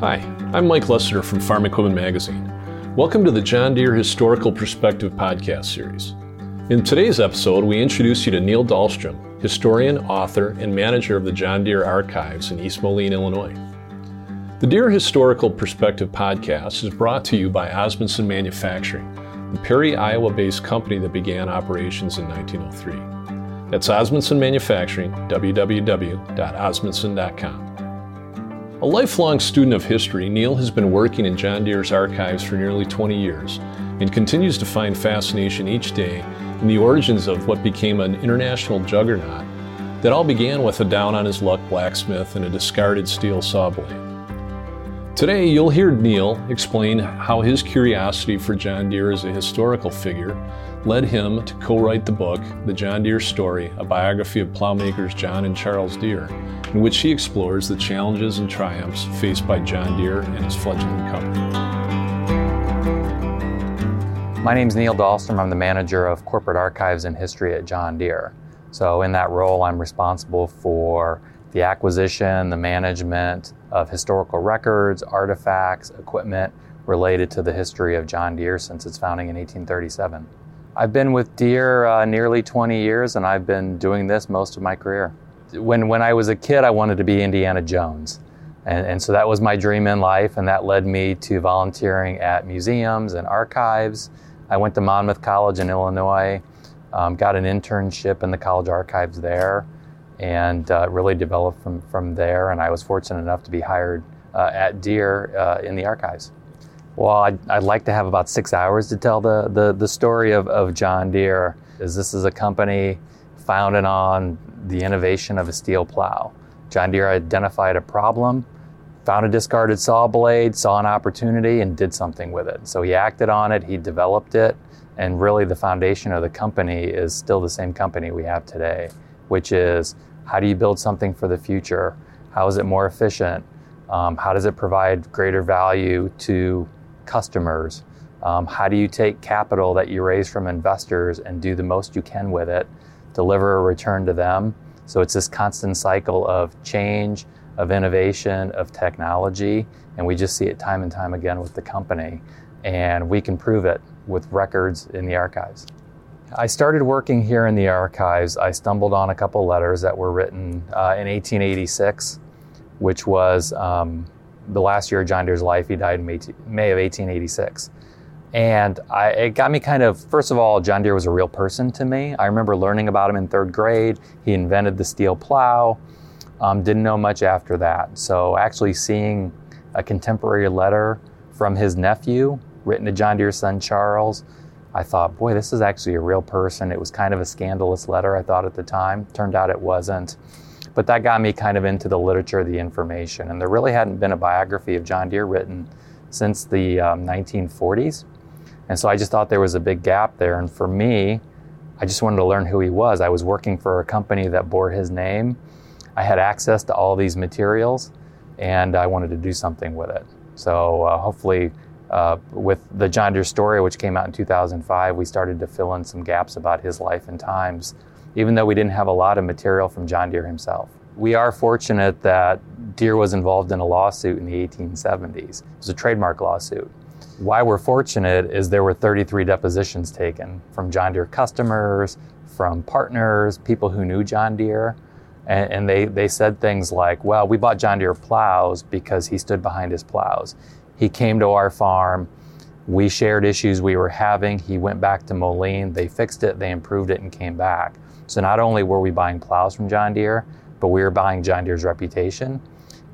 Hi, I'm Mike Lessiter from Farm Equipment Magazine. Welcome to the John Deere Historical Perspective podcast series. In today's episode, we introduce you to Neil Dahlstrom, historian, author, and manager of the John Deere Archives in East Moline, Illinois. The Deere Historical Perspective podcast is brought to you by Osmundson Manufacturing, the Perry, Iowa based company that began operations in 1903. That's Osmundson Manufacturing, www.osmundson.com. A lifelong student of history, Neil has been working in John Deere's archives for nearly 20 years and continues to find fascination each day in the origins of what became an international juggernaut that all began with a down on his luck blacksmith and a discarded steel saw blade. Today, you'll hear Neil explain how his curiosity for John Deere as a historical figure led him to co write the book, The John Deere Story, a biography of plowmakers John and Charles Deere, in which he explores the challenges and triumphs faced by John Deere and his fledgling company. My name is Neil Dahlstrom. I'm the manager of corporate archives and history at John Deere. So, in that role, I'm responsible for the acquisition, the management of historical records, artifacts, equipment related to the history of John Deere since its founding in 1837. I've been with Deere uh, nearly 20 years and I've been doing this most of my career. When, when I was a kid, I wanted to be Indiana Jones. And, and so that was my dream in life, and that led me to volunteering at museums and archives. I went to Monmouth College in Illinois, um, got an internship in the college archives there and uh, really developed from, from there. And I was fortunate enough to be hired uh, at Deere uh, in the archives. Well, I'd, I'd, like to have about six hours to tell the, the, the story of, of John Deere. Is this is a company founded on the innovation of a steel plow. John Deere identified a problem, found a discarded saw blade, saw an opportunity, and did something with it. So he acted on it, he developed it, and really the foundation of the company is still the same company we have today, which is how do you build something for the future? How is it more efficient? Um, how does it provide greater value to customers? Um, how do you take capital that you raise from investors and do the most you can with it, deliver a return to them? So it's this constant cycle of change, of innovation, of technology, and we just see it time and time again with the company. And we can prove it with records in the archives. I started working here in the archives. I stumbled on a couple letters that were written uh, in 1886, which was um, the last year of John Deere's life. He died in May, May of 1886. And I, it got me kind of, first of all, John Deere was a real person to me. I remember learning about him in third grade. He invented the steel plow. Um, didn't know much after that. So actually seeing a contemporary letter from his nephew written to John Deere's son Charles I thought, boy, this is actually a real person. It was kind of a scandalous letter, I thought at the time. Turned out it wasn't. But that got me kind of into the literature, the information. And there really hadn't been a biography of John Deere written since the um, 1940s. And so I just thought there was a big gap there. And for me, I just wanted to learn who he was. I was working for a company that bore his name. I had access to all these materials, and I wanted to do something with it. So uh, hopefully, uh, with the John Deere story, which came out in 2005, we started to fill in some gaps about his life and times, even though we didn't have a lot of material from John Deere himself. We are fortunate that Deere was involved in a lawsuit in the 1870s. It was a trademark lawsuit. Why we're fortunate is there were 33 depositions taken from John Deere customers, from partners, people who knew John Deere. And, and they, they said things like, well, we bought John Deere plows because he stood behind his plows. He came to our farm. We shared issues we were having. He went back to Moline. They fixed it, they improved it, and came back. So not only were we buying plows from John Deere, but we were buying John Deere's reputation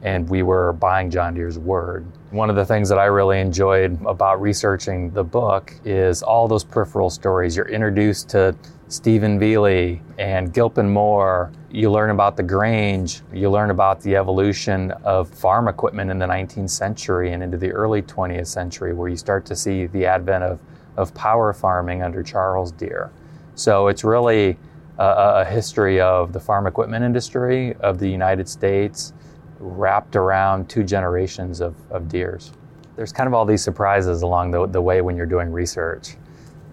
and we were buying John Deere's word. One of the things that I really enjoyed about researching the book is all those peripheral stories. You're introduced to Stephen Velie and Gilpin Moore. You learn about the Grange. You learn about the evolution of farm equipment in the 19th century and into the early 20th century, where you start to see the advent of, of power farming under Charles Deere. So it's really a, a history of the farm equipment industry of the United States wrapped around two generations of, of Deeres. There's kind of all these surprises along the, the way when you're doing research.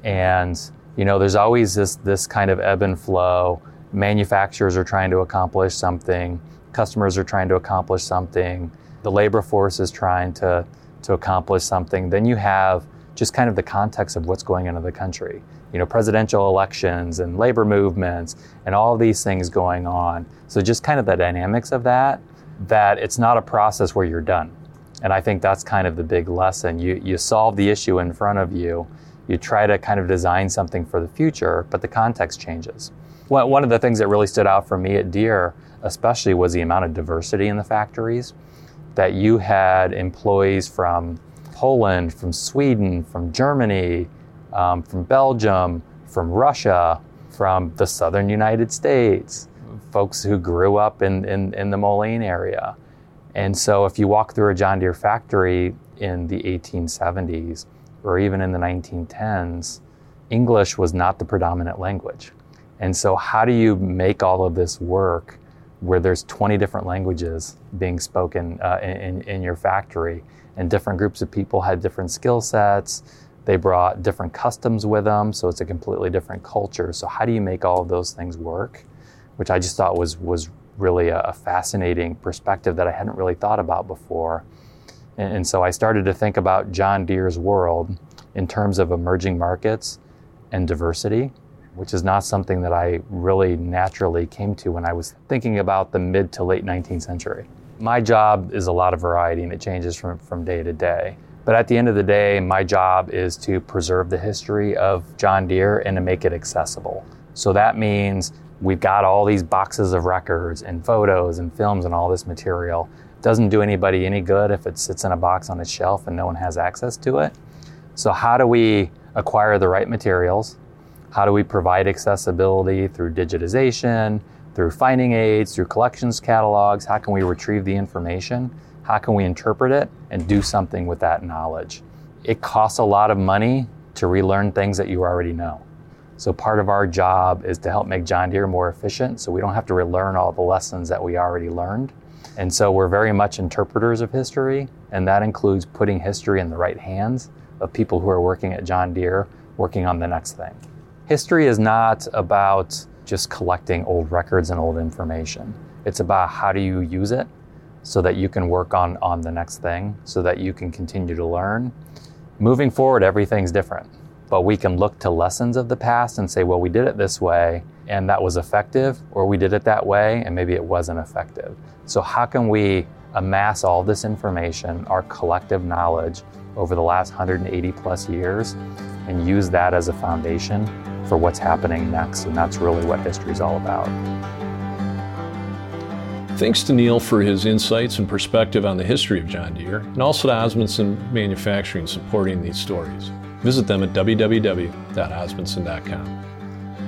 And you know, there's always this this kind of ebb and flow. Manufacturers are trying to accomplish something. customers are trying to accomplish something, the labor force is trying to, to accomplish something, then you have just kind of the context of what's going on in the country. You know, presidential elections and labor movements and all these things going on. So just kind of the dynamics of that, that it's not a process where you're done. And I think that's kind of the big lesson. You, you solve the issue in front of you, you try to kind of design something for the future, but the context changes. One of the things that really stood out for me at Deere, especially, was the amount of diversity in the factories. That you had employees from Poland, from Sweden, from Germany, um, from Belgium, from Russia, from the southern United States, folks who grew up in, in, in the Moline area. And so if you walk through a John Deere factory in the 1870s or even in the 1910s, English was not the predominant language. And so, how do you make all of this work where there's 20 different languages being spoken uh, in, in your factory? And different groups of people had different skill sets. They brought different customs with them, so it's a completely different culture. So, how do you make all of those things work? Which I just thought was, was really a, a fascinating perspective that I hadn't really thought about before. And, and so, I started to think about John Deere's world in terms of emerging markets and diversity which is not something that I really naturally came to when I was thinking about the mid to late 19th century. My job is a lot of variety and it changes from, from day to day. But at the end of the day, my job is to preserve the history of John Deere and to make it accessible. So that means we've got all these boxes of records and photos and films and all this material. It doesn't do anybody any good if it sits in a box on a shelf and no one has access to it. So, how do we acquire the right materials? How do we provide accessibility through digitization, through finding aids, through collections catalogs? How can we retrieve the information? How can we interpret it and do something with that knowledge? It costs a lot of money to relearn things that you already know. So part of our job is to help make John Deere more efficient so we don't have to relearn all the lessons that we already learned. And so we're very much interpreters of history, and that includes putting history in the right hands of people who are working at John Deere, working on the next thing. History is not about just collecting old records and old information. It's about how do you use it so that you can work on, on the next thing, so that you can continue to learn. Moving forward, everything's different. But we can look to lessons of the past and say, well, we did it this way and that was effective, or we did it that way and maybe it wasn't effective. So, how can we amass all this information, our collective knowledge, over the last 180 plus years, and use that as a foundation for what's happening next. And that's really what history is all about. Thanks to Neil for his insights and perspective on the history of John Deere, and also to Osmundson Manufacturing supporting these stories. Visit them at www.osmundson.com.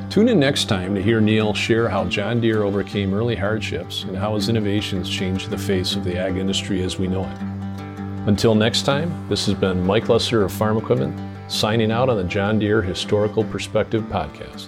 Tune in next time to hear Neil share how John Deere overcame early hardships and how his innovations changed the face of the ag industry as we know it. Until next time, this has been Mike Lessiter of Farm Equipment signing out on the John Deere Historical Perspective podcast.